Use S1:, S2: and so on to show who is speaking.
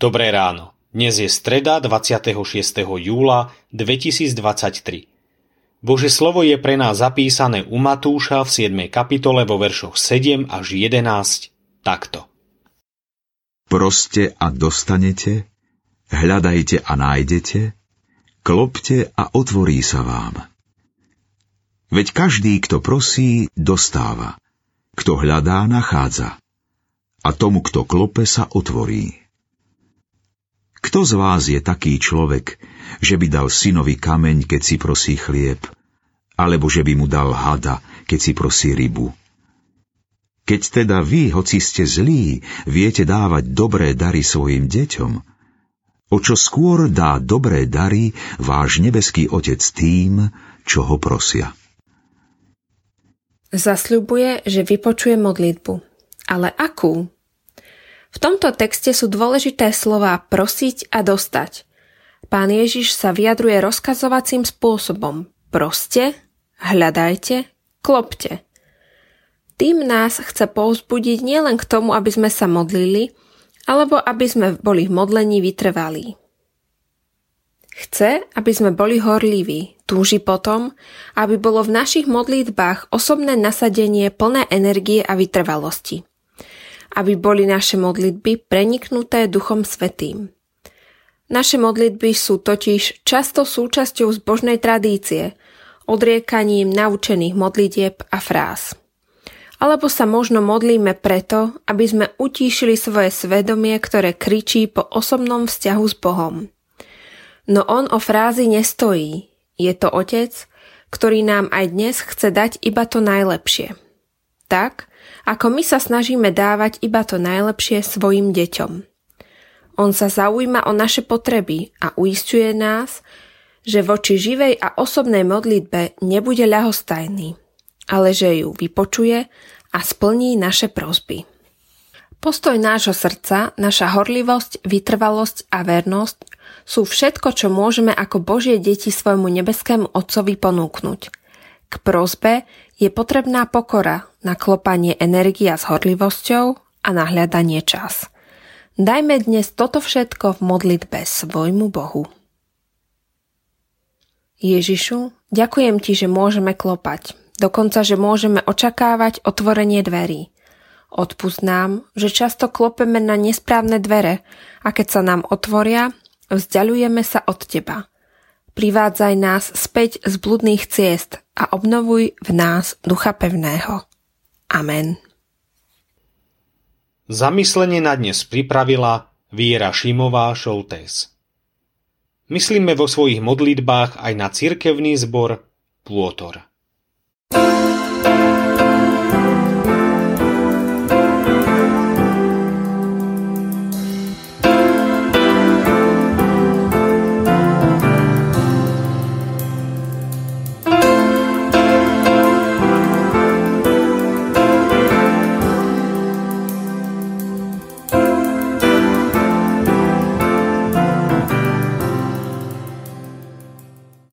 S1: Dobré ráno. Dnes je streda 26. júla 2023. Bože slovo je pre nás zapísané u Matúša v 7. kapitole vo veršoch 7 až 11 takto.
S2: Proste a dostanete, hľadajte a nájdete, klopte a otvorí sa vám. Veď každý, kto prosí, dostáva. Kto hľadá, nachádza. A tomu, kto klope, sa otvorí. Kto z vás je taký človek, že by dal synovi kameň, keď si prosí chlieb, alebo že by mu dal hada, keď si prosí rybu? Keď teda vy, hoci ste zlí, viete dávať dobré dary svojim deťom, o čo skôr dá dobré dary váš nebeský Otec tým, čo ho prosia.
S3: Zasľubuje, že vypočuje modlitbu. Ale akú? V tomto texte sú dôležité slova prosiť a dostať. Pán Ježiš sa vyjadruje rozkazovacím spôsobom. Proste, hľadajte, klopte. Tým nás chce povzbudiť nielen k tomu, aby sme sa modlili, alebo aby sme boli v modlení vytrvalí. Chce, aby sme boli horliví, túži potom, aby bolo v našich modlitbách osobné nasadenie plné energie a vytrvalosti aby boli naše modlitby preniknuté Duchom Svetým. Naše modlitby sú totiž často súčasťou zbožnej tradície, odriekaním naučených modlitieb a fráz. Alebo sa možno modlíme preto, aby sme utíšili svoje svedomie, ktoré kričí po osobnom vzťahu s Bohom. No on o frázi nestojí. Je to Otec, ktorý nám aj dnes chce dať iba to najlepšie. Tak, ako my sa snažíme dávať iba to najlepšie svojim deťom. On sa zaujíma o naše potreby a uistuje nás, že voči živej a osobnej modlitbe nebude ľahostajný, ale že ju vypočuje a splní naše prosby. Postoj nášho srdca, naša horlivosť, vytrvalosť a vernosť sú všetko, čo môžeme ako Božie deti svojmu nebeskému Otcovi ponúknuť. K prosbe je potrebná pokora, naklopanie energia s horlivosťou a nahľadanie čas. Dajme dnes toto všetko v modlitbe svojmu Bohu. Ježišu, ďakujem Ti, že môžeme klopať, dokonca, že môžeme očakávať otvorenie dverí. Odpust nám, že často klopeme na nesprávne dvere a keď sa nám otvoria, vzdialujeme sa od Teba – privádzaj nás späť z bludných ciest a obnovuj v nás ducha pevného. Amen.
S1: Zamyslenie na dnes pripravila Viera Šimová Šoltés. Myslíme vo svojich modlitbách aj na cirkevný zbor Pôtor.